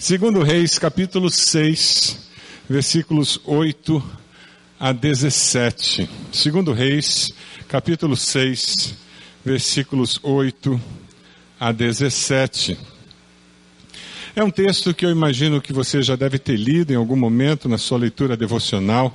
Segundo Reis, capítulo 6, versículos 8 a 17. Segundo Reis, capítulo 6, versículos 8 a 17. É um texto que eu imagino que você já deve ter lido em algum momento na sua leitura devocional.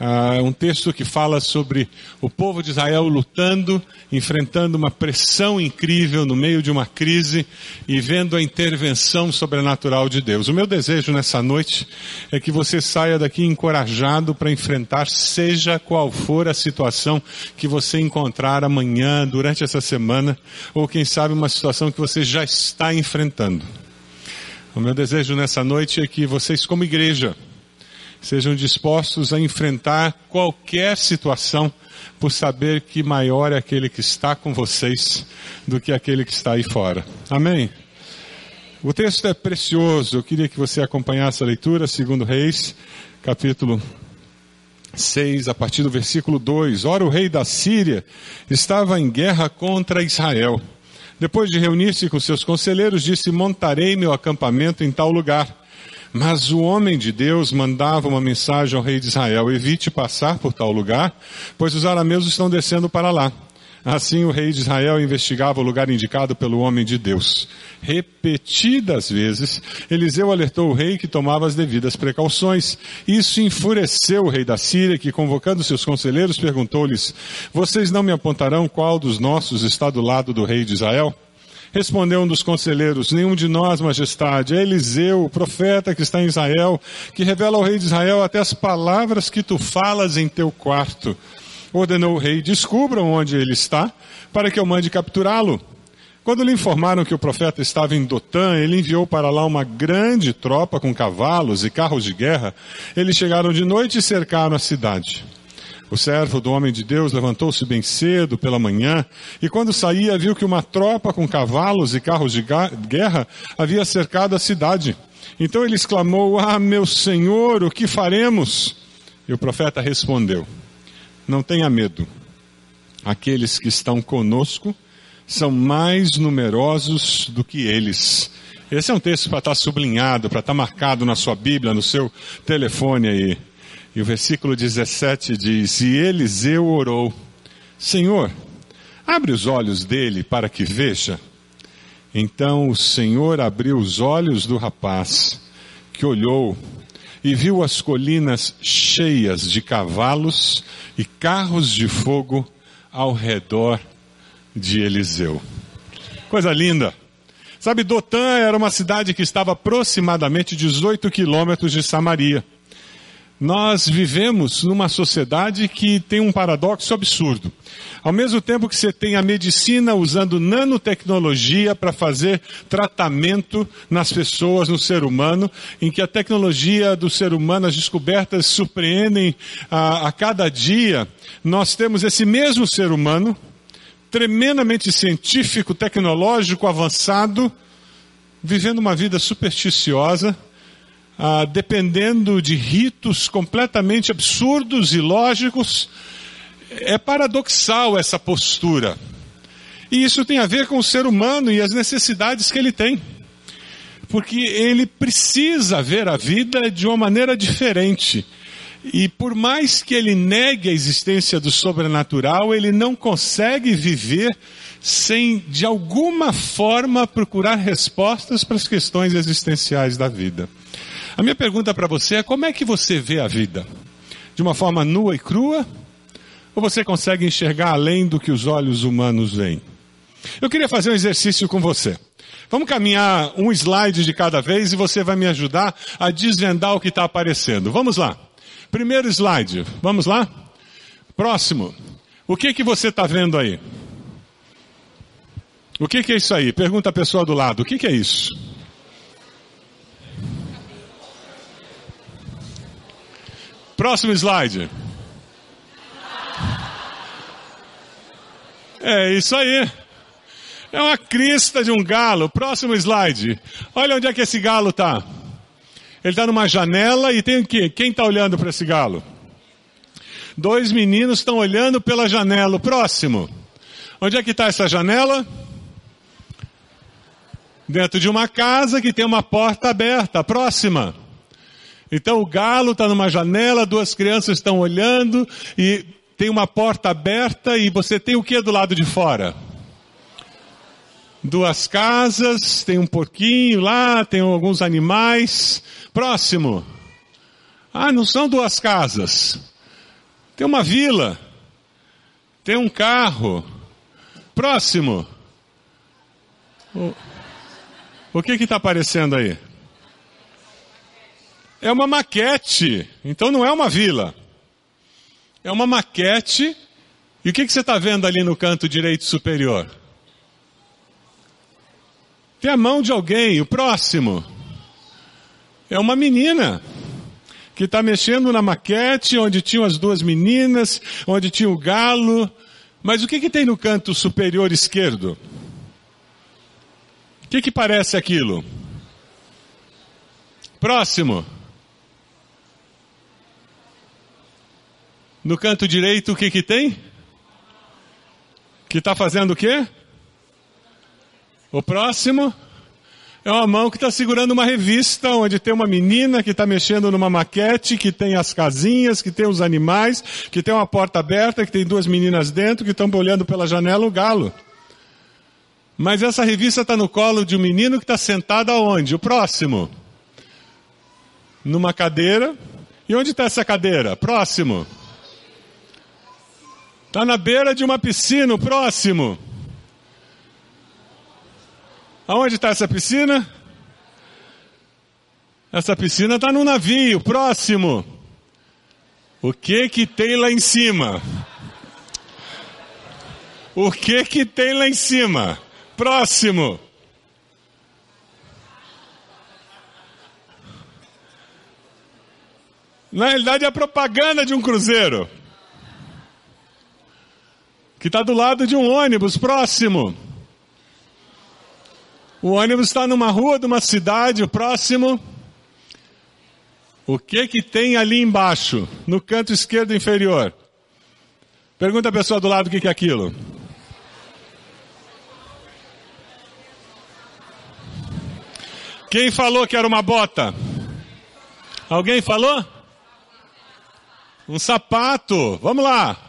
Uh, um texto que fala sobre o povo de Israel lutando, enfrentando uma pressão incrível no meio de uma crise e vendo a intervenção sobrenatural de Deus. O meu desejo nessa noite é que você saia daqui encorajado para enfrentar, seja qual for a situação que você encontrar amanhã, durante essa semana, ou quem sabe uma situação que você já está enfrentando. O meu desejo nessa noite é que vocês, como igreja, sejam dispostos a enfrentar qualquer situação por saber que maior é aquele que está com vocês do que aquele que está aí fora. Amém? O texto é precioso, eu queria que você acompanhasse a leitura, segundo Reis, capítulo 6, a partir do versículo 2. Ora, o rei da Síria estava em guerra contra Israel. Depois de reunir-se com seus conselheiros, disse: Montarei meu acampamento em tal lugar. Mas o homem de Deus mandava uma mensagem ao rei de Israel: evite passar por tal lugar, pois os arameus estão descendo para lá. Assim o rei de Israel investigava o lugar indicado pelo homem de Deus. Repetidas vezes, Eliseu alertou o rei que tomava as devidas precauções. Isso enfureceu o rei da Síria, que convocando seus conselheiros perguntou-lhes, vocês não me apontarão qual dos nossos está do lado do rei de Israel? Respondeu um dos conselheiros, nenhum de nós, majestade, é Eliseu, o profeta que está em Israel, que revela ao rei de Israel até as palavras que tu falas em teu quarto. Ordenou o rei, descubram onde ele está, para que eu mande capturá-lo. Quando lhe informaram que o profeta estava em Dotã, ele enviou para lá uma grande tropa com cavalos e carros de guerra. Eles chegaram de noite e cercaram a cidade. O servo do homem de Deus levantou-se bem cedo pela manhã e quando saía viu que uma tropa com cavalos e carros de guerra havia cercado a cidade. Então ele exclamou: Ah, meu senhor, o que faremos? E o profeta respondeu: Não tenha medo. Aqueles que estão conosco são mais numerosos do que eles. Esse é um texto para estar sublinhado, para estar marcado na sua Bíblia, no seu telefone aí. E o versículo 17 diz: E Eliseu orou: Senhor, abre os olhos dele para que veja. Então o Senhor abriu os olhos do rapaz, que olhou e viu as colinas cheias de cavalos e carros de fogo ao redor de Eliseu. Coisa linda! Sabe, Dotã era uma cidade que estava aproximadamente 18 quilômetros de Samaria. Nós vivemos numa sociedade que tem um paradoxo absurdo. Ao mesmo tempo que você tem a medicina usando nanotecnologia para fazer tratamento nas pessoas, no ser humano, em que a tecnologia do ser humano, as descobertas surpreendem a, a cada dia, nós temos esse mesmo ser humano, tremendamente científico, tecnológico, avançado, vivendo uma vida supersticiosa, ah, dependendo de ritos completamente absurdos e lógicos. É paradoxal essa postura. E isso tem a ver com o ser humano e as necessidades que ele tem. Porque ele precisa ver a vida de uma maneira diferente. E por mais que ele negue a existência do sobrenatural, ele não consegue viver sem, de alguma forma, procurar respostas para as questões existenciais da vida. A minha pergunta para você é como é que você vê a vida? De uma forma nua e crua? Ou você consegue enxergar além do que os olhos humanos veem? Eu queria fazer um exercício com você. Vamos caminhar um slide de cada vez e você vai me ajudar a desvendar o que está aparecendo. Vamos lá. Primeiro slide. Vamos lá? Próximo. O que que você está vendo aí? O que que é isso aí? Pergunta a pessoa do lado. O que que é isso? Próximo slide. É isso aí. É uma crista de um galo. Próximo slide. Olha onde é que esse galo está. Ele está numa janela e tem o quê? Quem está olhando para esse galo? Dois meninos estão olhando pela janela. Próximo. Onde é que está essa janela? Dentro de uma casa que tem uma porta aberta, próxima. Então o galo está numa janela, duas crianças estão olhando e tem uma porta aberta e você tem o que do lado de fora? Duas casas, tem um porquinho lá, tem alguns animais. Próximo. Ah, não são duas casas. Tem uma vila. Tem um carro. Próximo. O, o que está aparecendo aí? É uma maquete. Então não é uma vila. É uma maquete. E o que, que você está vendo ali no canto direito superior? Tem a mão de alguém, o próximo. É uma menina que está mexendo na maquete onde tinham as duas meninas, onde tinha o galo. Mas o que, que tem no canto superior esquerdo? O que, que parece aquilo? Próximo. No canto direito, o que que tem? Que está fazendo o quê? O próximo é uma mão que está segurando uma revista onde tem uma menina que está mexendo numa maquete, que tem as casinhas, que tem os animais, que tem uma porta aberta, que tem duas meninas dentro, que estão olhando pela janela o galo. Mas essa revista está no colo de um menino que está sentado aonde? O próximo. Numa cadeira. E onde está essa cadeira? Próximo. Está na beira de uma piscina, o próximo. Aonde está essa piscina? Essa piscina está no navio, próximo. O que que tem lá em cima? O que que tem lá em cima? Próximo. Na realidade é a propaganda de um cruzeiro. Que está do lado de um ônibus próximo. O ônibus está numa rua de uma cidade, próximo. O que que tem ali embaixo, no canto esquerdo inferior? Pergunta a pessoa do lado o que, que é aquilo. Quem falou que era uma bota? Alguém falou? Um sapato. Vamos lá.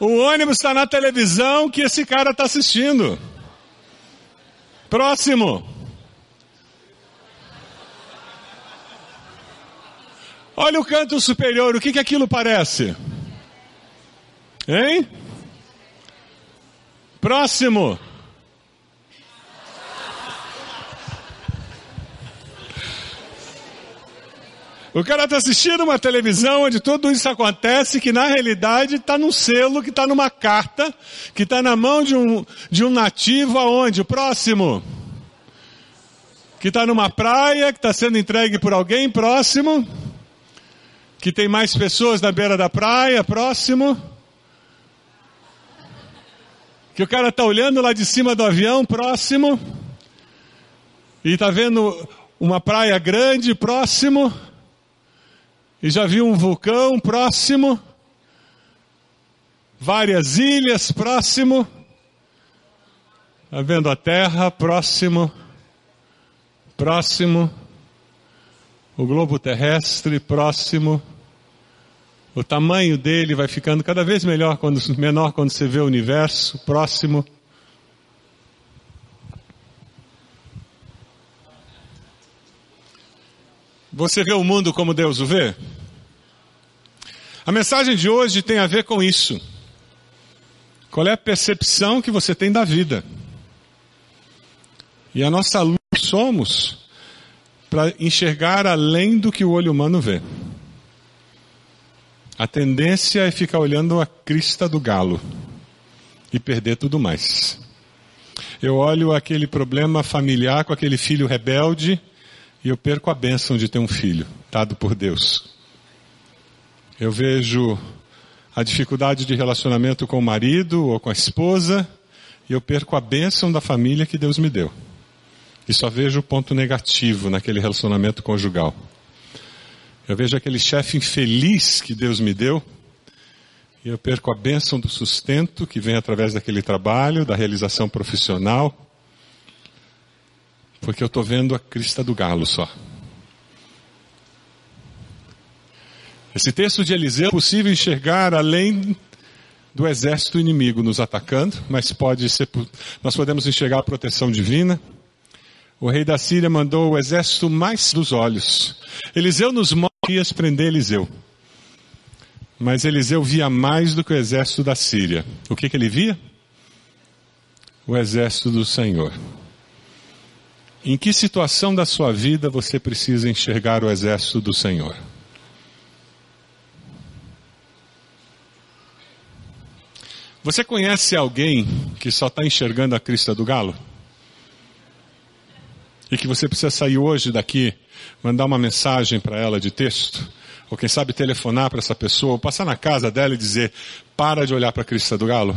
O ônibus está na televisão que esse cara está assistindo. Próximo. Olha o canto superior, o que, que aquilo parece? Hein? Próximo. O cara está assistindo uma televisão onde tudo isso acontece, que na realidade está num selo, que está numa carta, que está na mão de um, de um nativo aonde? O próximo. Que está numa praia, que está sendo entregue por alguém próximo. Que tem mais pessoas na beira da praia, próximo. Que o cara está olhando lá de cima do avião, próximo. E está vendo uma praia grande, próximo e já viu um vulcão próximo, várias ilhas próximo, está vendo a terra próximo, próximo, o globo terrestre próximo, o tamanho dele vai ficando cada vez melhor quando, menor quando você vê o universo próximo. Você vê o mundo como Deus o vê? A mensagem de hoje tem a ver com isso. Qual é a percepção que você tem da vida? E a nossa luz somos para enxergar além do que o olho humano vê. A tendência é ficar olhando a crista do galo e perder tudo mais. Eu olho aquele problema familiar com aquele filho rebelde e eu perco a bênção de ter um filho, dado por Deus. Eu vejo a dificuldade de relacionamento com o marido ou com a esposa, e eu perco a bênção da família que Deus me deu. E só vejo o ponto negativo naquele relacionamento conjugal. Eu vejo aquele chefe infeliz que Deus me deu, E eu perco a bênção do sustento que vem através daquele trabalho, da realização profissional, porque eu estou vendo a crista do galo só. Esse texto de Eliseu é possível enxergar além do exército inimigo nos atacando, mas pode ser, nós podemos enxergar a proteção divina. O rei da Síria mandou o exército mais dos olhos. Eliseu nos que prender Eliseu. Mas Eliseu via mais do que o exército da Síria. O que, que ele via? O exército do Senhor. Em que situação da sua vida você precisa enxergar o exército do Senhor? Você conhece alguém que só está enxergando a crista do galo? E que você precisa sair hoje daqui, mandar uma mensagem para ela de texto? Ou quem sabe telefonar para essa pessoa, ou passar na casa dela e dizer: para de olhar para a crista do galo?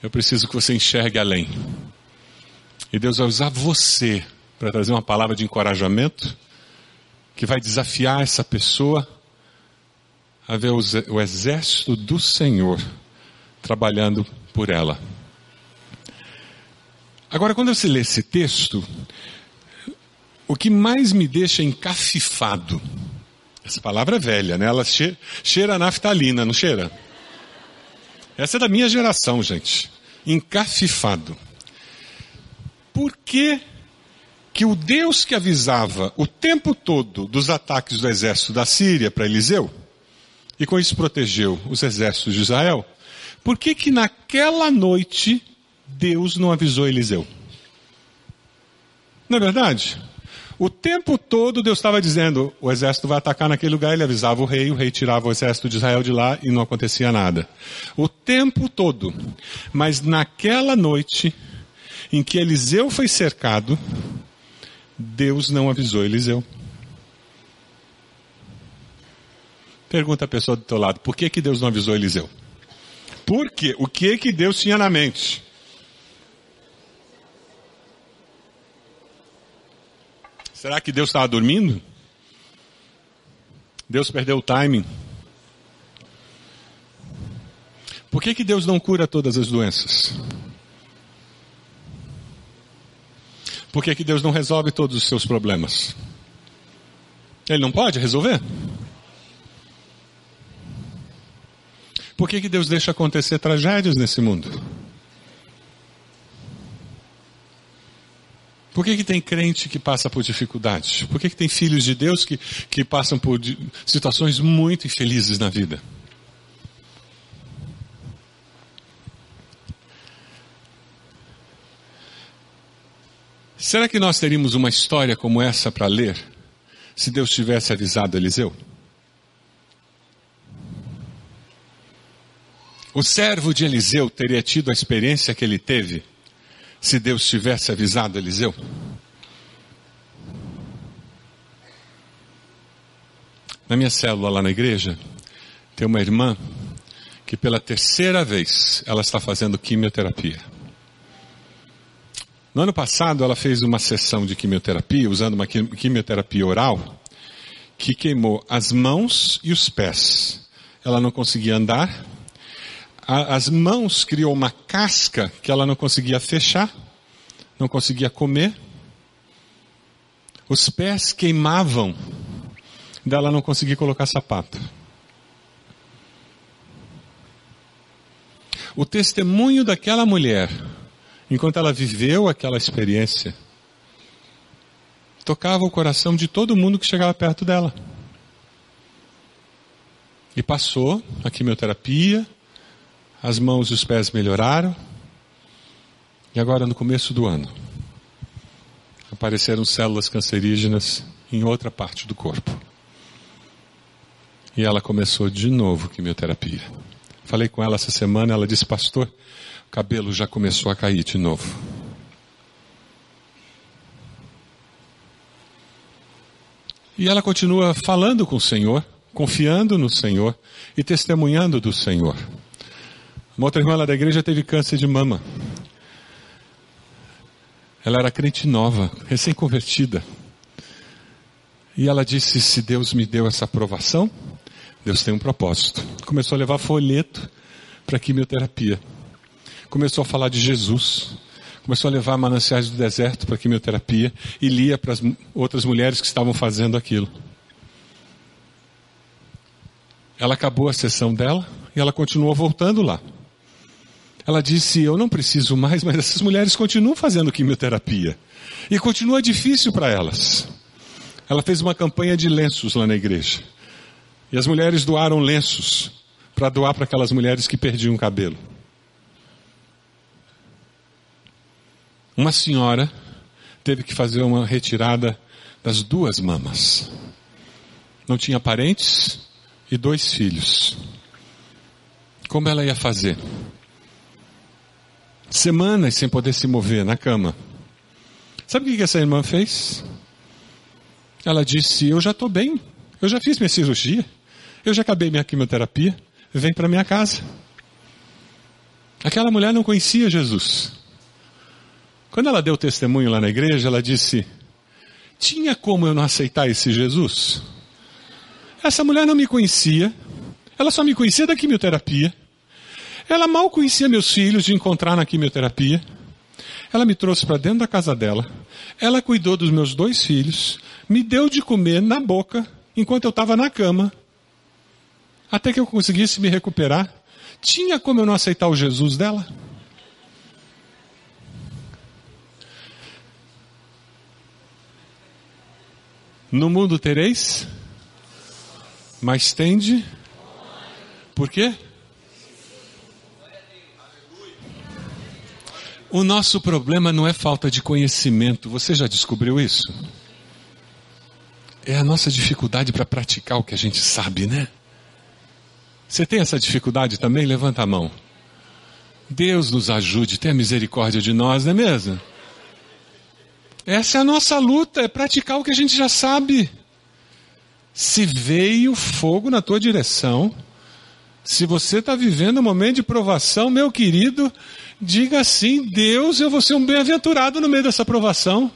Eu preciso que você enxergue além. E Deus vai usar você para trazer uma palavra de encorajamento que vai desafiar essa pessoa a ver o exército do Senhor trabalhando por ela. Agora, quando eu lê esse texto, o que mais me deixa encafifado, essa palavra é velha, né? Ela cheira, cheira a naftalina, não cheira? Essa é da minha geração, gente. Encafifado. Por que, que o Deus que avisava o tempo todo dos ataques do exército da Síria para Eliseu, e com isso protegeu os exércitos de Israel, por que que naquela noite Deus não avisou Eliseu? Não é verdade? O tempo todo Deus estava dizendo, o exército vai atacar naquele lugar, ele avisava o rei, o rei tirava o exército de Israel de lá e não acontecia nada. O tempo todo. Mas naquela noite, em que Eliseu foi cercado, Deus não avisou Eliseu. Pergunta a pessoa do teu lado, por que, que Deus não avisou Eliseu? Por quê? O que que Deus tinha na mente? Será que Deus estava dormindo? Deus perdeu o timing? Por que, que Deus não cura todas as doenças? Por que, que Deus não resolve todos os seus problemas? Ele não pode resolver? Por que, que Deus deixa acontecer tragédias nesse mundo? Por que, que tem crente que passa por dificuldades? Por que, que tem filhos de Deus que, que passam por situações muito infelizes na vida? Será que nós teríamos uma história como essa para ler se Deus tivesse avisado Eliseu? O servo de Eliseu teria tido a experiência que ele teve se Deus tivesse avisado Eliseu? Na minha célula lá na igreja, tem uma irmã que pela terceira vez ela está fazendo quimioterapia. No ano passado ela fez uma sessão de quimioterapia, usando uma quimioterapia oral, que queimou as mãos e os pés. Ela não conseguia andar, as mãos criou uma casca que ela não conseguia fechar, não conseguia comer. Os pés queimavam, dela não conseguia colocar sapato. O testemunho daquela mulher, enquanto ela viveu aquela experiência, tocava o coração de todo mundo que chegava perto dela. E passou a quimioterapia, as mãos e os pés melhoraram. E agora, no começo do ano, apareceram células cancerígenas em outra parte do corpo. E ela começou de novo quimioterapia. Falei com ela essa semana, ela disse, pastor, cabelo já começou a cair de novo. E ela continua falando com o Senhor, confiando no Senhor e testemunhando do Senhor. Uma outra irmã lá da igreja teve câncer de mama. Ela era crente nova, recém-convertida. E ela disse: Se Deus me deu essa aprovação, Deus tem um propósito. Começou a levar folheto para quimioterapia. Começou a falar de Jesus. Começou a levar mananciais do deserto para quimioterapia e lia para as outras mulheres que estavam fazendo aquilo. Ela acabou a sessão dela e ela continuou voltando lá. Ela disse: Eu não preciso mais, mas essas mulheres continuam fazendo quimioterapia. E continua difícil para elas. Ela fez uma campanha de lenços lá na igreja. E as mulheres doaram lenços para doar para aquelas mulheres que perdiam o cabelo. Uma senhora teve que fazer uma retirada das duas mamas. Não tinha parentes e dois filhos. Como ela ia fazer? Semanas sem poder se mover na cama. Sabe o que essa irmã fez? Ela disse: Eu já estou bem, eu já fiz minha cirurgia, eu já acabei minha quimioterapia, vem para minha casa. Aquela mulher não conhecia Jesus. Quando ela deu testemunho lá na igreja, ela disse: Tinha como eu não aceitar esse Jesus? Essa mulher não me conhecia, ela só me conhecia da quimioterapia. Ela mal conhecia meus filhos de encontrar na quimioterapia. Ela me trouxe para dentro da casa dela. Ela cuidou dos meus dois filhos. Me deu de comer na boca enquanto eu estava na cama. Até que eu conseguisse me recuperar. Tinha como eu não aceitar o Jesus dela? No mundo tereis, mas tende. Por quê? O nosso problema não é falta de conhecimento, você já descobriu isso? É a nossa dificuldade para praticar o que a gente sabe, né? Você tem essa dificuldade também? Levanta a mão. Deus nos ajude, tenha misericórdia de nós, não é mesmo? Essa é a nossa luta, é praticar o que a gente já sabe. Se veio fogo na tua direção, se você está vivendo um momento de provação, meu querido, diga assim: Deus, eu vou ser um bem-aventurado no meio dessa provação,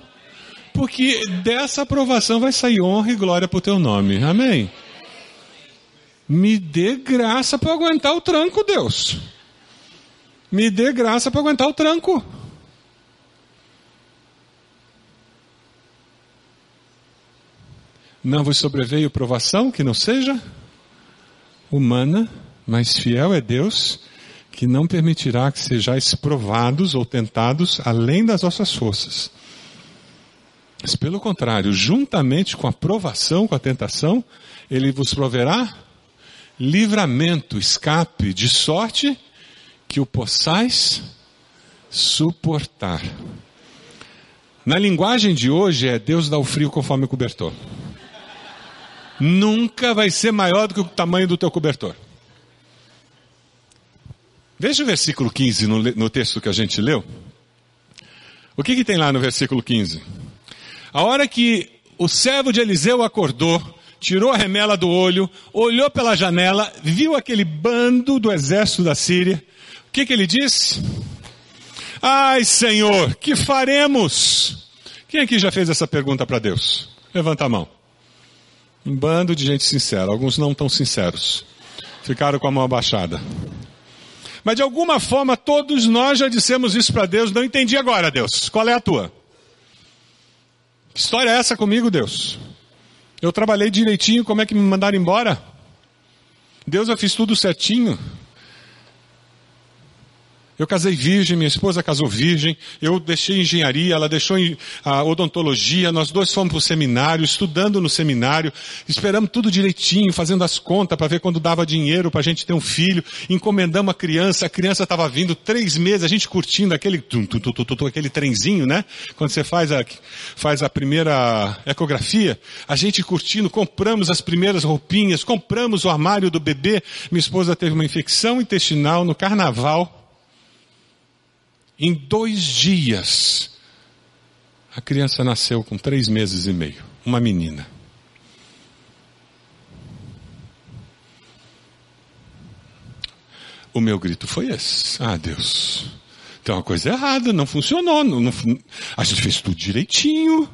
porque dessa aprovação vai sair honra e glória para o teu nome. Amém? Me dê graça para aguentar o tranco, Deus. Me dê graça para aguentar o tranco. Não vos sobreveio provação que não seja humana, mas fiel é Deus, que não permitirá que sejais provados ou tentados além das vossas forças. Mas pelo contrário, juntamente com a provação, com a tentação, ele vos proverá livramento, escape, de sorte que o possais suportar. Na linguagem de hoje é Deus dá o frio conforme o cobertor nunca vai ser maior do que o tamanho do teu cobertor. Veja o versículo 15 no, no texto que a gente leu. O que, que tem lá no versículo 15? A hora que o servo de Eliseu acordou, tirou a remela do olho, olhou pela janela, viu aquele bando do exército da Síria. O que, que ele disse? Ai, Senhor, que faremos? Quem aqui já fez essa pergunta para Deus? Levanta a mão. Um bando de gente sincera, alguns não tão sinceros. Ficaram com a mão abaixada. Mas de alguma forma todos nós já dissemos isso para Deus, não entendi agora, Deus. Qual é a tua? Que história é essa comigo, Deus? Eu trabalhei direitinho, como é que me mandaram embora? Deus, eu fiz tudo certinho. Eu casei virgem, minha esposa casou virgem, eu deixei engenharia, ela deixou a odontologia, nós dois fomos para o seminário, estudando no seminário, esperamos tudo direitinho, fazendo as contas para ver quando dava dinheiro para a gente ter um filho, encomendamos a criança, a criança estava vindo três meses, a gente curtindo aquele, tum, tum, tum, aquele trenzinho, né? Quando você faz a, faz a primeira ecografia, a gente curtindo, compramos as primeiras roupinhas, compramos o armário do bebê, minha esposa teve uma infecção intestinal no carnaval, em dois dias, a criança nasceu com três meses e meio, uma menina. O meu grito foi esse: Ah, Deus, tem uma coisa errada, não funcionou. Não, não, a gente fez tudo direitinho,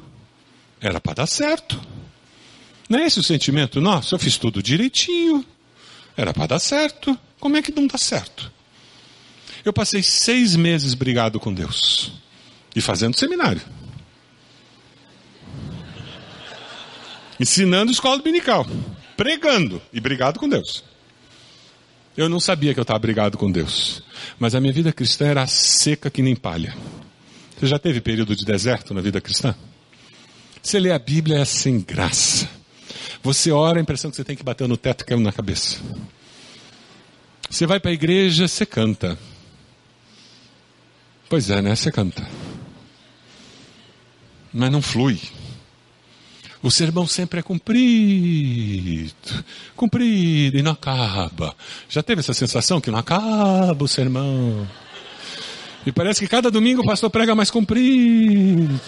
era para dar certo. Não é esse o sentimento nosso? Eu fiz tudo direitinho, Era para dar certo. Como é que não dá certo? Eu passei seis meses brigado com Deus e fazendo seminário. Ensinando escola dominical, pregando e brigado com Deus. Eu não sabia que eu estava brigado com Deus, mas a minha vida cristã era seca que nem palha. Você já teve período de deserto na vida cristã? Você lê a Bíblia é sem graça. Você ora, a impressão que você tem que bater no teto caindo na cabeça. Você vai para a igreja, você canta. Pois é, né? Você canta. Mas não flui. O sermão sempre é comprido, comprido e não acaba. Já teve essa sensação que não acaba o sermão? E parece que cada domingo o pastor prega mais comprido.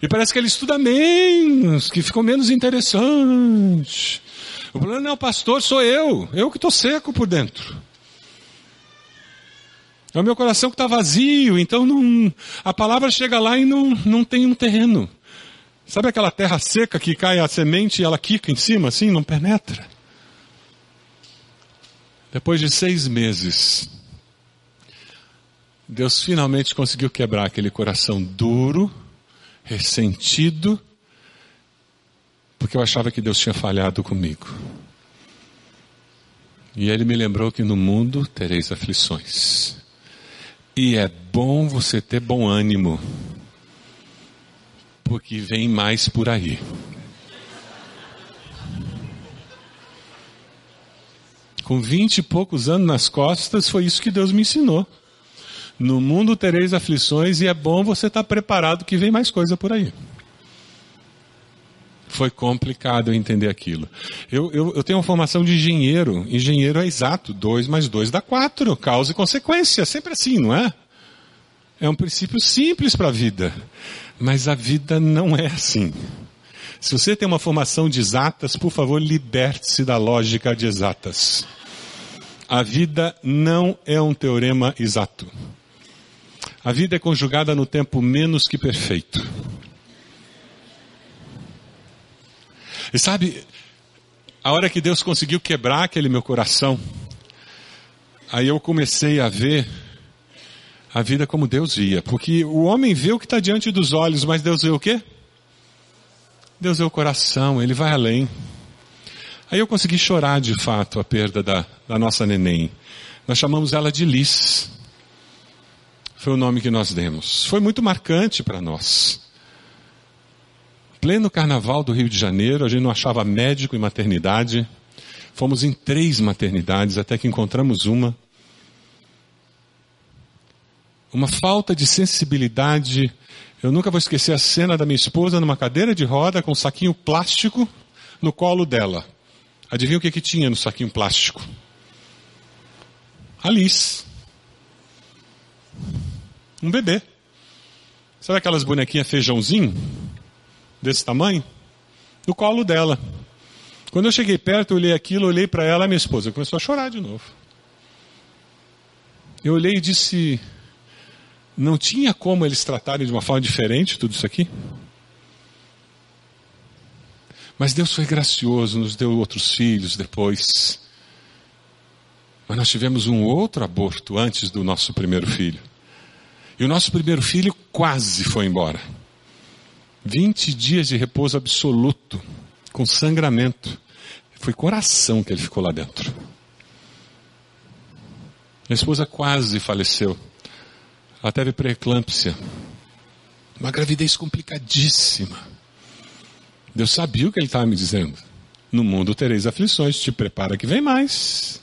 E parece que ele estuda menos, que ficou menos interessante. O problema não é o pastor, sou eu. Eu que estou seco por dentro. É o meu coração que está vazio, então não, a palavra chega lá e não, não tem um terreno. Sabe aquela terra seca que cai a semente e ela quica em cima, assim, não penetra? Depois de seis meses, Deus finalmente conseguiu quebrar aquele coração duro, ressentido, porque eu achava que Deus tinha falhado comigo. E ele me lembrou que no mundo tereis aflições. E é bom você ter bom ânimo porque vem mais por aí. Com vinte e poucos anos nas costas, foi isso que Deus me ensinou. No mundo tereis aflições e é bom você estar preparado que vem mais coisa por aí. Foi complicado entender aquilo. Eu, eu, eu, tenho uma formação de engenheiro. Engenheiro é exato. 2 mais 2 dá 4. Causa e consequência. Sempre assim, não é? É um princípio simples para a vida. Mas a vida não é assim. Se você tem uma formação de exatas, por favor, liberte-se da lógica de exatas. A vida não é um teorema exato. A vida é conjugada no tempo menos que perfeito. E sabe, a hora que Deus conseguiu quebrar aquele meu coração, aí eu comecei a ver a vida como Deus via. Porque o homem vê o que está diante dos olhos, mas Deus vê o quê? Deus vê o coração, ele vai além. Aí eu consegui chorar de fato a perda da, da nossa neném. Nós chamamos ela de Liz. Foi o nome que nós demos. Foi muito marcante para nós. Pleno carnaval do Rio de Janeiro, a gente não achava médico em maternidade. Fomos em três maternidades até que encontramos uma uma falta de sensibilidade. Eu nunca vou esquecer a cena da minha esposa numa cadeira de roda com um saquinho plástico no colo dela. Adivinha o que, que tinha no saquinho plástico? Alice. Um bebê. Sabe aquelas bonequinhas feijãozinho? Desse tamanho? No colo dela. Quando eu cheguei perto, eu olhei aquilo, olhei para ela, minha esposa começou a chorar de novo. Eu olhei e disse: não tinha como eles tratarem de uma forma diferente tudo isso aqui? Mas Deus foi gracioso, nos deu outros filhos depois. Mas nós tivemos um outro aborto antes do nosso primeiro filho. E o nosso primeiro filho quase foi embora. 20 dias de repouso absoluto, com sangramento. Foi coração que ele ficou lá dentro. Minha esposa quase faleceu. Ela teve pré-eclâmpsia. Uma gravidez complicadíssima. Deus sabia o que ele estava me dizendo. No mundo tereis aflições, te prepara que vem mais.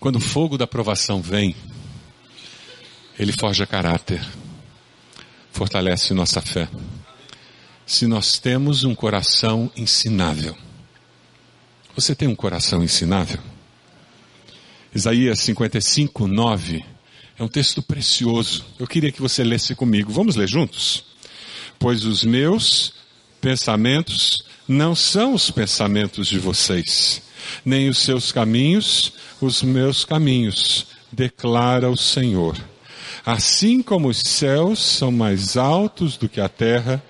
Quando o fogo da provação vem, ele forja caráter, fortalece nossa fé. Se nós temos um coração ensinável, você tem um coração ensinável? Isaías 55, 9. É um texto precioso. Eu queria que você lesse comigo. Vamos ler juntos? Pois os meus pensamentos não são os pensamentos de vocês, nem os seus caminhos, os meus caminhos, declara o Senhor. Assim como os céus são mais altos do que a terra,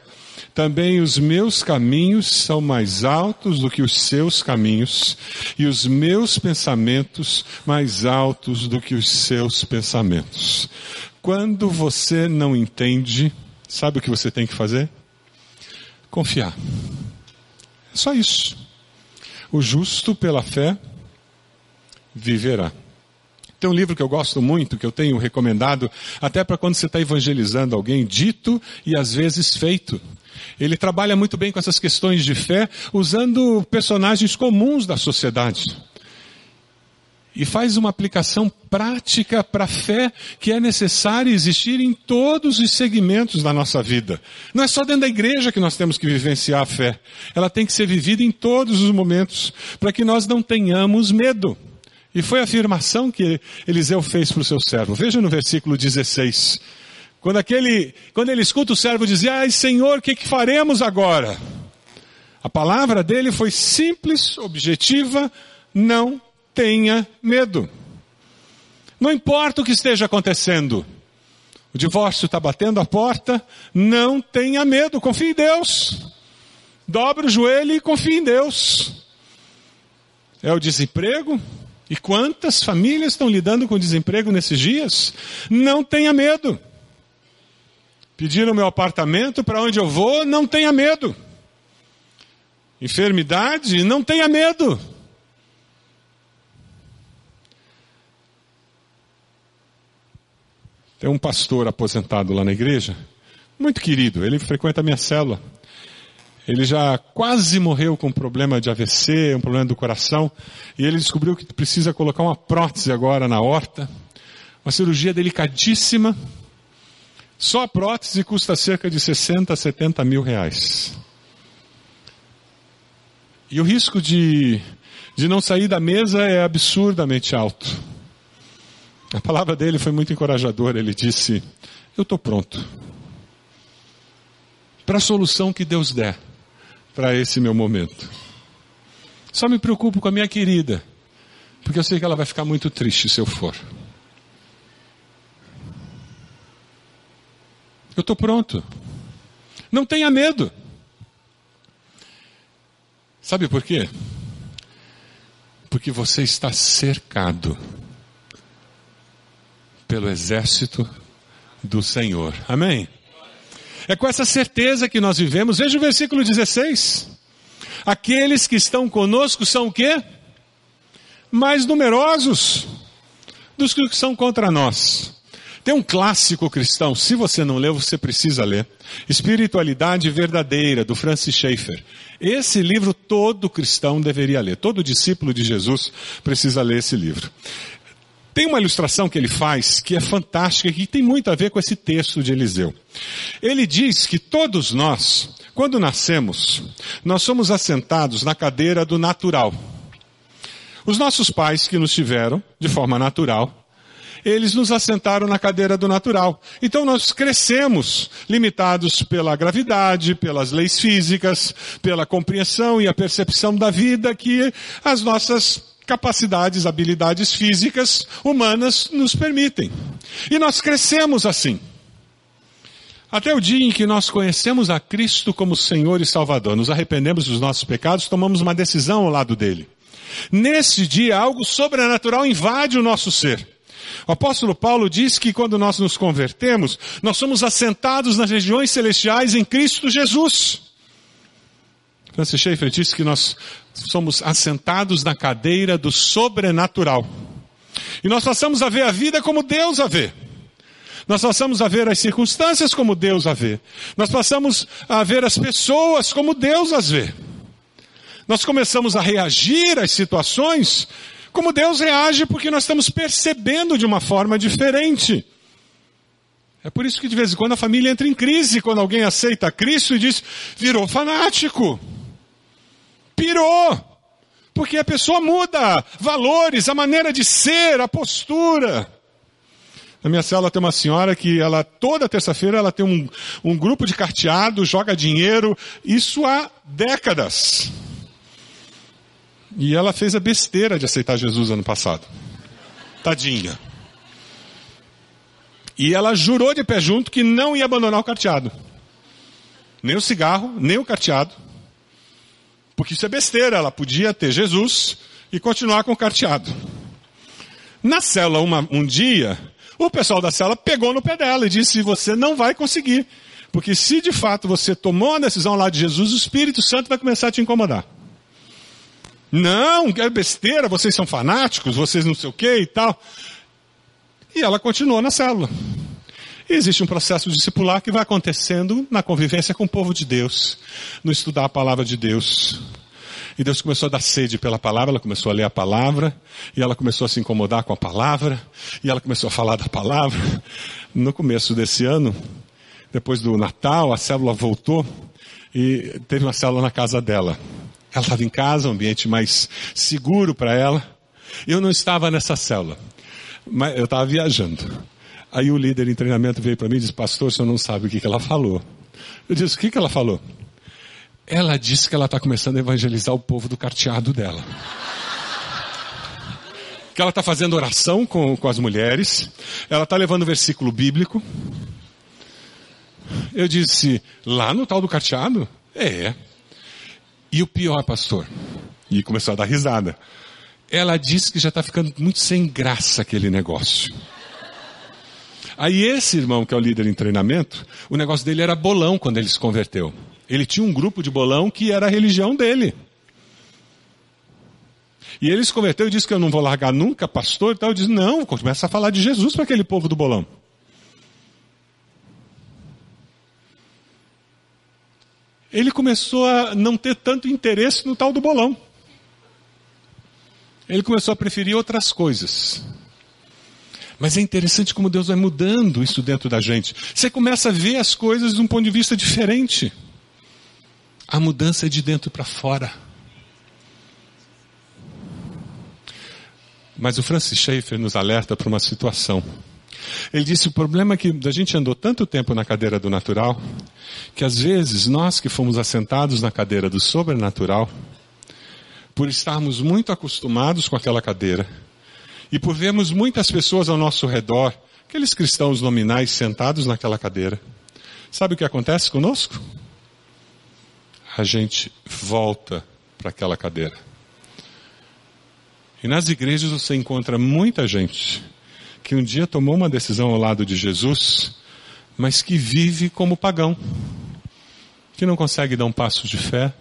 também os meus caminhos são mais altos do que os seus caminhos, e os meus pensamentos mais altos do que os seus pensamentos. Quando você não entende, sabe o que você tem que fazer? Confiar. É só isso. O justo pela fé viverá. Tem um livro que eu gosto muito, que eu tenho recomendado, até para quando você está evangelizando alguém, dito e às vezes feito. Ele trabalha muito bem com essas questões de fé, usando personagens comuns da sociedade. E faz uma aplicação prática para a fé que é necessária existir em todos os segmentos da nossa vida. Não é só dentro da igreja que nós temos que vivenciar a fé. Ela tem que ser vivida em todos os momentos, para que nós não tenhamos medo. E foi a afirmação que Eliseu fez para o seu servo. Veja no versículo 16. Quando, aquele, quando ele escuta o servo dizer, ai Senhor, o que, que faremos agora? A palavra dele foi simples, objetiva, não tenha medo. Não importa o que esteja acontecendo. O divórcio está batendo a porta, não tenha medo, confie em Deus. Dobre o joelho e confie em Deus. É o desemprego, e quantas famílias estão lidando com desemprego nesses dias? Não tenha medo. Pediram meu apartamento, para onde eu vou, não tenha medo. Enfermidade, não tenha medo. Tem um pastor aposentado lá na igreja, muito querido, ele frequenta a minha célula. Ele já quase morreu com um problema de AVC, um problema do coração, e ele descobriu que precisa colocar uma prótese agora na horta. Uma cirurgia delicadíssima. Só a prótese custa cerca de 60, 70 mil reais. E o risco de, de não sair da mesa é absurdamente alto. A palavra dele foi muito encorajadora. Ele disse: Eu estou pronto. Para a solução que Deus der para esse meu momento. Só me preocupo com a minha querida, porque eu sei que ela vai ficar muito triste se eu for. Eu estou pronto. Não tenha medo. Sabe por quê? Porque você está cercado pelo exército do Senhor. Amém? É com essa certeza que nós vivemos. Veja o versículo 16. Aqueles que estão conosco são o quê? Mais numerosos dos que são contra nós. Tem um clássico cristão, se você não leu, você precisa ler. Espiritualidade Verdadeira, do Francis Schaeffer. Esse livro todo cristão deveria ler. Todo discípulo de Jesus precisa ler esse livro. Tem uma ilustração que ele faz que é fantástica e que tem muito a ver com esse texto de Eliseu. Ele diz que todos nós, quando nascemos, nós somos assentados na cadeira do natural. Os nossos pais que nos tiveram de forma natural, eles nos assentaram na cadeira do natural. Então nós crescemos limitados pela gravidade, pelas leis físicas, pela compreensão e a percepção da vida que as nossas capacidades, habilidades físicas humanas nos permitem. E nós crescemos assim. Até o dia em que nós conhecemos a Cristo como Senhor e Salvador, nos arrependemos dos nossos pecados, tomamos uma decisão ao lado dele. Nesse dia, algo sobrenatural invade o nosso ser. O apóstolo Paulo diz que quando nós nos convertemos, nós somos assentados nas regiões celestiais em Cristo Jesus. Francis Schaeffer disse que nós somos assentados na cadeira do sobrenatural. E nós passamos a ver a vida como Deus a vê. Nós passamos a ver as circunstâncias como Deus a vê. Nós passamos a ver as pessoas como Deus as vê. Nós começamos a reagir às situações como Deus reage porque nós estamos percebendo de uma forma diferente. É por isso que de vez em quando a família entra em crise quando alguém aceita Cristo e diz, virou fanático pirou. Porque a pessoa muda valores, a maneira de ser, a postura. Na minha cela tem uma senhora que ela, toda terça-feira, ela tem um, um grupo de carteado, joga dinheiro, isso há décadas. E ela fez a besteira de aceitar Jesus ano passado. Tadinha. E ela jurou de pé junto que não ia abandonar o carteado. nem o cigarro, nem o carteado. Porque isso é besteira, ela podia ter Jesus e continuar com o carteado. Na cela, uma, um dia, o pessoal da cela pegou no pé dela e disse: Você não vai conseguir. Porque se de fato você tomou a decisão lá de Jesus, o Espírito Santo vai começar a te incomodar. Não, é besteira, vocês são fanáticos, vocês não sei o que e tal. E ela continuou na célula. E existe um processo discipular que vai acontecendo na convivência com o povo de Deus, no estudar a palavra de Deus. E Deus começou a dar sede pela palavra, ela começou a ler a palavra, e ela começou a se incomodar com a palavra, e ela começou a falar da palavra. No começo desse ano, depois do Natal, a célula voltou e teve uma célula na casa dela. Ela estava em casa, um ambiente mais seguro para ela. Eu não estava nessa célula, mas eu estava viajando. Aí o líder em treinamento veio para mim e disse, pastor, você não sabe o que, que ela falou. Eu disse, o que, que ela falou? Ela disse que ela está começando a evangelizar o povo do carteado dela. Que ela está fazendo oração com, com as mulheres, ela está levando o versículo bíblico. Eu disse, lá no tal do carteado? É. E o pior, pastor? E começou a dar risada. Ela disse que já está ficando muito sem graça aquele negócio. Aí esse irmão, que é o líder em treinamento, o negócio dele era bolão quando ele se converteu. Ele tinha um grupo de bolão que era a religião dele. E ele se converteu e disse que eu não vou largar nunca, pastor e tal. Eu disse, não, começa a falar de Jesus para aquele povo do bolão. Ele começou a não ter tanto interesse no tal do bolão. Ele começou a preferir outras coisas. Mas é interessante como Deus vai mudando isso dentro da gente. Você começa a ver as coisas de um ponto de vista diferente. A mudança é de dentro para fora. Mas o Francis Schaeffer nos alerta para uma situação. Ele disse: o problema é que a gente andou tanto tempo na cadeira do natural, que às vezes nós que fomos assentados na cadeira do sobrenatural, por estarmos muito acostumados com aquela cadeira, e por vermos muitas pessoas ao nosso redor, aqueles cristãos nominais sentados naquela cadeira, sabe o que acontece conosco? A gente volta para aquela cadeira. E nas igrejas você encontra muita gente que um dia tomou uma decisão ao lado de Jesus, mas que vive como pagão, que não consegue dar um passo de fé,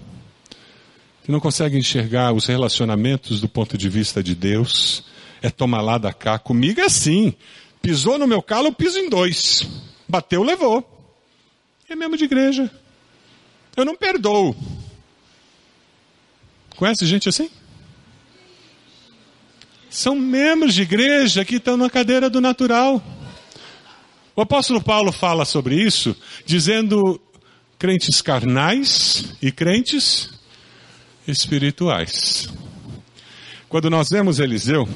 que não consegue enxergar os relacionamentos do ponto de vista de Deus, é tomar lá da cá. Comigo é assim. Pisou no meu calo, eu piso em dois. Bateu, levou. É mesmo de igreja. Eu não perdoo. Conhece gente assim? São membros de igreja que estão na cadeira do natural. O apóstolo Paulo fala sobre isso, dizendo crentes carnais e crentes espirituais. Quando nós vemos Eliseu,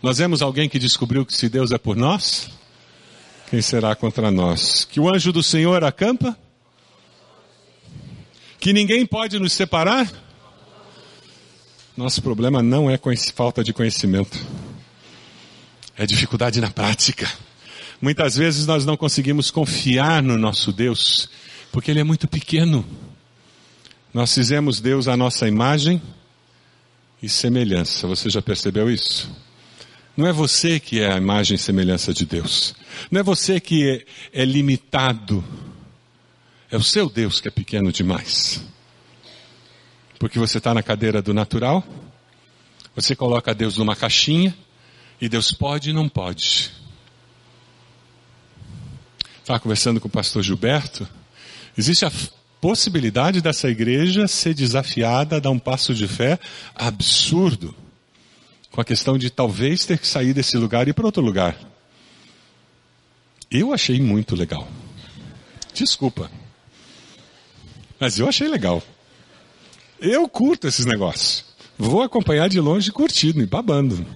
nós vemos alguém que descobriu que se Deus é por nós, quem será contra nós? Que o anjo do Senhor acampa? Que ninguém pode nos separar? Nosso problema não é falta de conhecimento, é dificuldade na prática. Muitas vezes nós não conseguimos confiar no nosso Deus, porque Ele é muito pequeno. Nós fizemos Deus a nossa imagem e semelhança. Você já percebeu isso? Não é você que é a imagem e semelhança de Deus. Não é você que é, é limitado. É o seu Deus que é pequeno demais. Porque você está na cadeira do natural, você coloca Deus numa caixinha, e Deus pode e não pode. Estava conversando com o pastor Gilberto. Existe a possibilidade dessa igreja ser desafiada a dar um passo de fé absurdo com a questão de talvez ter que sair desse lugar e ir para outro lugar. Eu achei muito legal. Desculpa. Mas eu achei legal. Eu curto esses negócios. Vou acompanhar de longe curtindo e babando.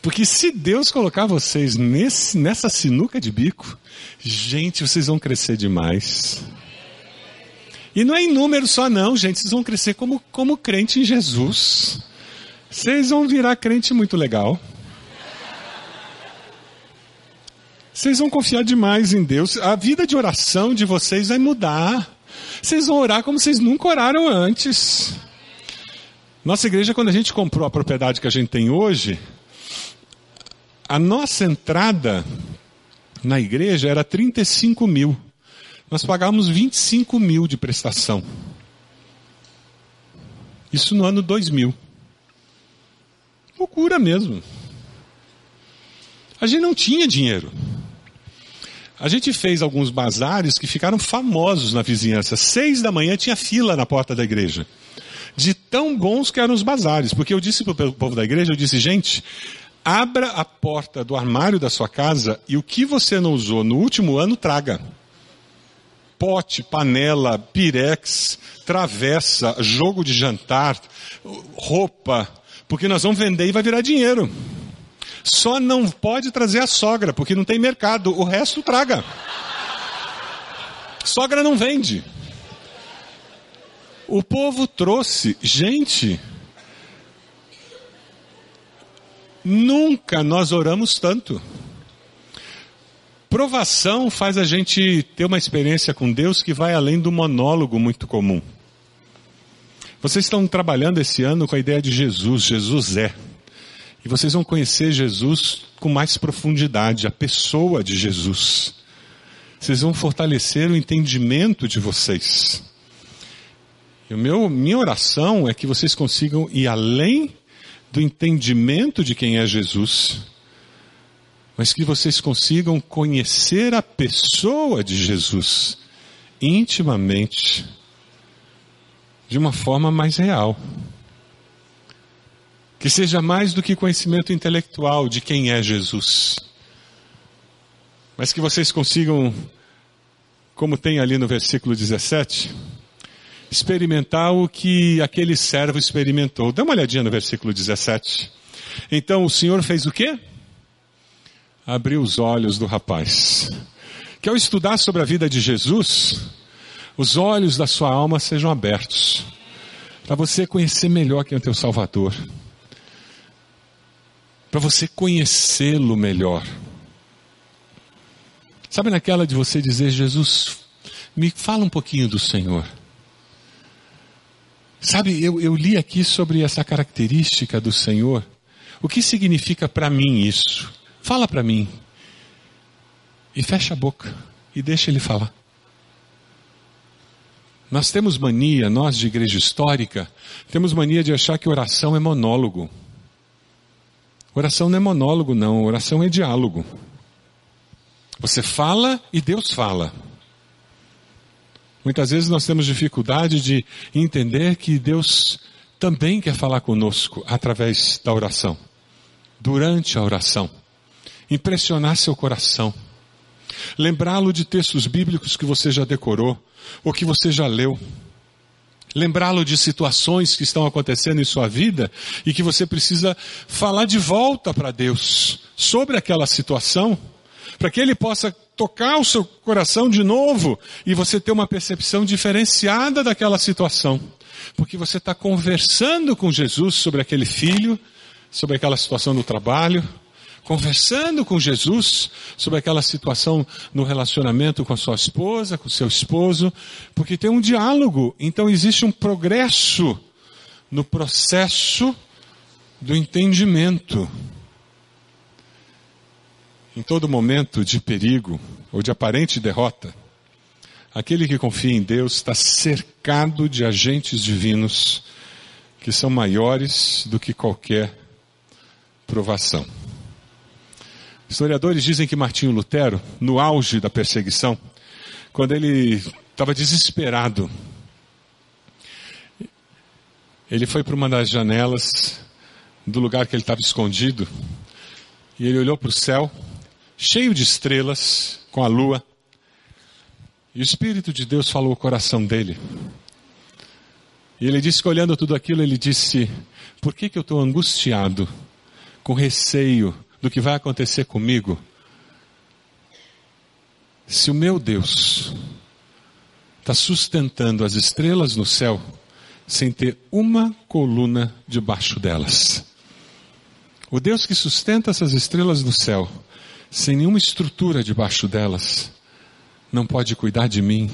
Porque se Deus colocar vocês nesse, nessa sinuca de bico, gente, vocês vão crescer demais. E não é em número só não, gente, vocês vão crescer como, como crente em Jesus. Vocês vão virar crente muito legal. Vocês vão confiar demais em Deus. A vida de oração de vocês vai mudar. Vocês vão orar como vocês nunca oraram antes. Nossa igreja, quando a gente comprou a propriedade que a gente tem hoje, a nossa entrada na igreja era 35 mil. Nós pagávamos 25 mil de prestação. Isso no ano 2000. Loucura mesmo. A gente não tinha dinheiro. A gente fez alguns bazares que ficaram famosos na vizinhança. Seis da manhã tinha fila na porta da igreja. De tão bons que eram os bazares. Porque eu disse para o povo da igreja, eu disse, gente, abra a porta do armário da sua casa e o que você não usou no último ano, traga. Pote, panela, pirex, travessa, jogo de jantar, roupa, porque nós vamos vender e vai virar dinheiro. Só não pode trazer a sogra, porque não tem mercado. O resto traga. Sogra não vende. O povo trouxe, gente. Nunca nós oramos tanto. Provação faz a gente ter uma experiência com Deus que vai além do monólogo muito comum. Vocês estão trabalhando esse ano com a ideia de Jesus, Jesus é. E vocês vão conhecer Jesus com mais profundidade, a pessoa de Jesus. Vocês vão fortalecer o entendimento de vocês. E o meu, minha oração é que vocês consigam ir além do entendimento de quem é Jesus, mas que vocês consigam conhecer a pessoa de Jesus intimamente, de uma forma mais real. Que seja mais do que conhecimento intelectual de quem é Jesus. Mas que vocês consigam, como tem ali no versículo 17, experimentar o que aquele servo experimentou. Dá uma olhadinha no versículo 17. Então o Senhor fez o quê? Abriu os olhos do rapaz. Que ao estudar sobre a vida de Jesus, os olhos da sua alma sejam abertos. Para você conhecer melhor quem é o teu Salvador para você conhecê-lo melhor. Sabe naquela de você dizer, Jesus, me fala um pouquinho do Senhor. Sabe, eu, eu li aqui sobre essa característica do Senhor. O que significa para mim isso? Fala para mim. E fecha a boca e deixa ele falar. Nós temos mania, nós de igreja histórica, temos mania de achar que oração é monólogo. Oração não é monólogo, não. Oração é diálogo. Você fala e Deus fala. Muitas vezes nós temos dificuldade de entender que Deus também quer falar conosco através da oração, durante a oração, impressionar seu coração, lembrá-lo de textos bíblicos que você já decorou ou que você já leu lembrá-lo de situações que estão acontecendo em sua vida e que você precisa falar de volta para Deus sobre aquela situação, para que Ele possa tocar o seu coração de novo e você ter uma percepção diferenciada daquela situação. Porque você está conversando com Jesus sobre aquele filho, sobre aquela situação no trabalho, conversando com Jesus sobre aquela situação no relacionamento com a sua esposa, com o seu esposo, porque tem um diálogo, então existe um progresso no processo do entendimento. Em todo momento de perigo ou de aparente derrota, aquele que confia em Deus está cercado de agentes divinos que são maiores do que qualquer provação. Historiadores dizem que Martinho Lutero, no auge da perseguição, quando ele estava desesperado, ele foi para uma das janelas do lugar que ele estava escondido e ele olhou para o céu, cheio de estrelas, com a lua, e o Espírito de Deus falou o coração dele. E ele disse que olhando tudo aquilo, ele disse: Por que, que eu estou angustiado, com receio do que vai acontecer comigo se o meu Deus está sustentando as estrelas no céu sem ter uma coluna debaixo delas. O Deus que sustenta essas estrelas no céu sem nenhuma estrutura debaixo delas, não pode cuidar de mim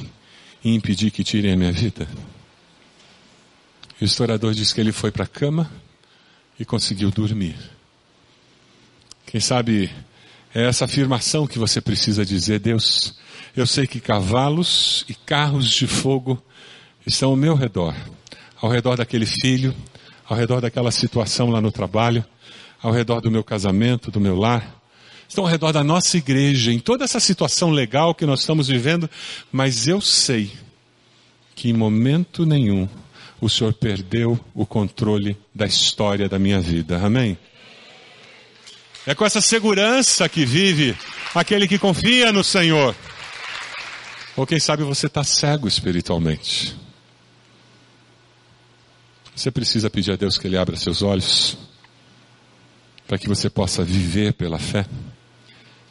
e impedir que tirem a minha vida? O historiador diz que ele foi para a cama e conseguiu dormir. Quem sabe é essa afirmação que você precisa dizer, Deus, eu sei que cavalos e carros de fogo estão ao meu redor, ao redor daquele filho, ao redor daquela situação lá no trabalho, ao redor do meu casamento, do meu lar, estão ao redor da nossa igreja, em toda essa situação legal que nós estamos vivendo, mas eu sei que em momento nenhum o Senhor perdeu o controle da história da minha vida. Amém? É com essa segurança que vive aquele que confia no Senhor. Ou quem sabe você está cego espiritualmente. Você precisa pedir a Deus que Ele abra seus olhos para que você possa viver pela fé.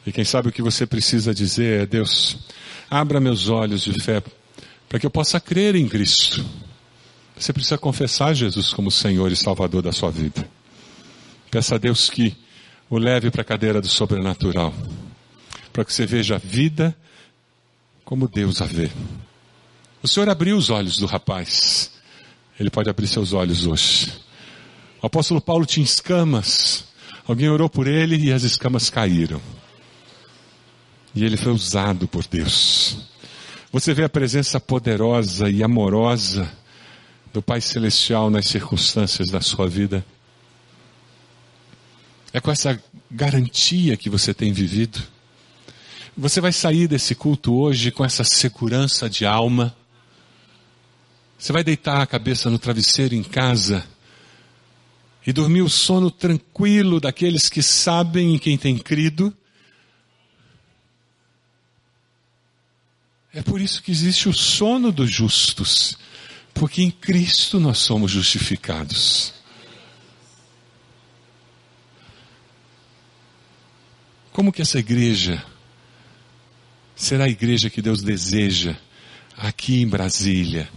E quem sabe o que você precisa dizer é: Deus, abra meus olhos de fé para que eu possa crer em Cristo. Você precisa confessar Jesus como Senhor e Salvador da sua vida. Peça a Deus que o leve para a cadeira do sobrenatural, para que você veja a vida como Deus a vê. O Senhor abriu os olhos do rapaz, ele pode abrir seus olhos hoje. O apóstolo Paulo tinha escamas, alguém orou por ele e as escamas caíram. E ele foi usado por Deus. Você vê a presença poderosa e amorosa do Pai Celestial nas circunstâncias da sua vida? É com essa garantia que você tem vivido? Você vai sair desse culto hoje com essa segurança de alma? Você vai deitar a cabeça no travesseiro em casa e dormir o sono tranquilo daqueles que sabem em quem tem crido? É por isso que existe o sono dos justos. Porque em Cristo nós somos justificados. Como que essa igreja será a igreja que Deus deseja aqui em Brasília?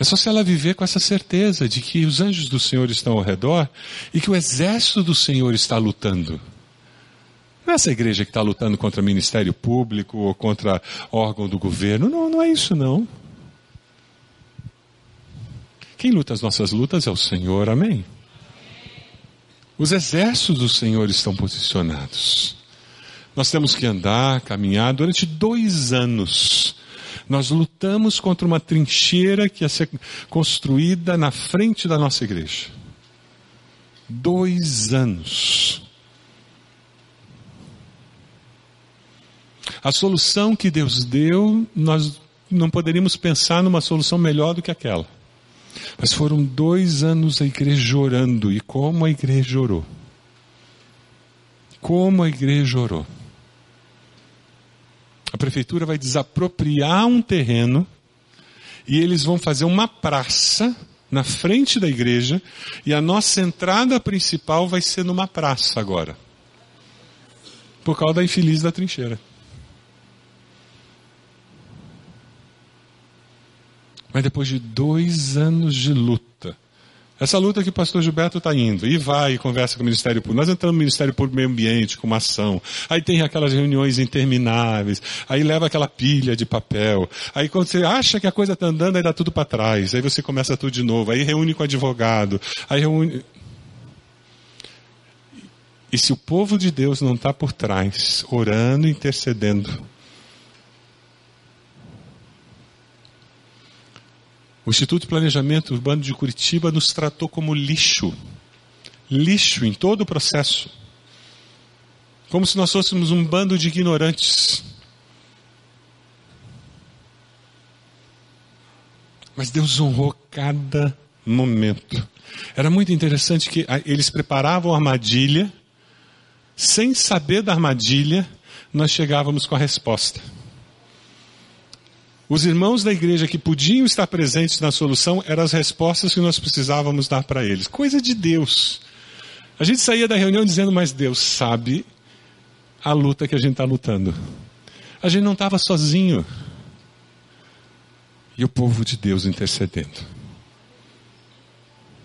É só se ela viver com essa certeza de que os anjos do Senhor estão ao redor e que o exército do Senhor está lutando. Não é essa igreja que está lutando contra ministério público ou contra órgão do governo. Não, não é isso não. Quem luta as nossas lutas é o Senhor, amém? Os exércitos do Senhor estão posicionados. Nós temos que andar, caminhar durante dois anos. Nós lutamos contra uma trincheira que ia ser construída na frente da nossa igreja. Dois anos. A solução que Deus deu, nós não poderíamos pensar numa solução melhor do que aquela. Mas foram dois anos a igreja orando. E como a igreja orou? Como a igreja orou? A prefeitura vai desapropriar um terreno e eles vão fazer uma praça na frente da igreja e a nossa entrada principal vai ser numa praça agora. Por causa da infeliz da trincheira. Mas depois de dois anos de luta, essa luta que o pastor Gilberto está indo, e vai e conversa com o Ministério Público. Nós entramos no Ministério Público Meio Ambiente com uma ação. Aí tem aquelas reuniões intermináveis. Aí leva aquela pilha de papel. Aí quando você acha que a coisa está andando, aí dá tudo para trás. Aí você começa tudo de novo. Aí reúne com o advogado. Aí reúne. E se o povo de Deus não está por trás, orando, intercedendo, O Instituto de Planejamento Urbano de Curitiba nos tratou como lixo. Lixo em todo o processo. Como se nós fôssemos um bando de ignorantes. Mas Deus honrou cada momento. Era muito interessante que eles preparavam a armadilha, sem saber da armadilha, nós chegávamos com a resposta. Os irmãos da igreja que podiam estar presentes na solução eram as respostas que nós precisávamos dar para eles. Coisa de Deus. A gente saía da reunião dizendo, mas Deus sabe a luta que a gente está lutando. A gente não estava sozinho. E o povo de Deus intercedendo.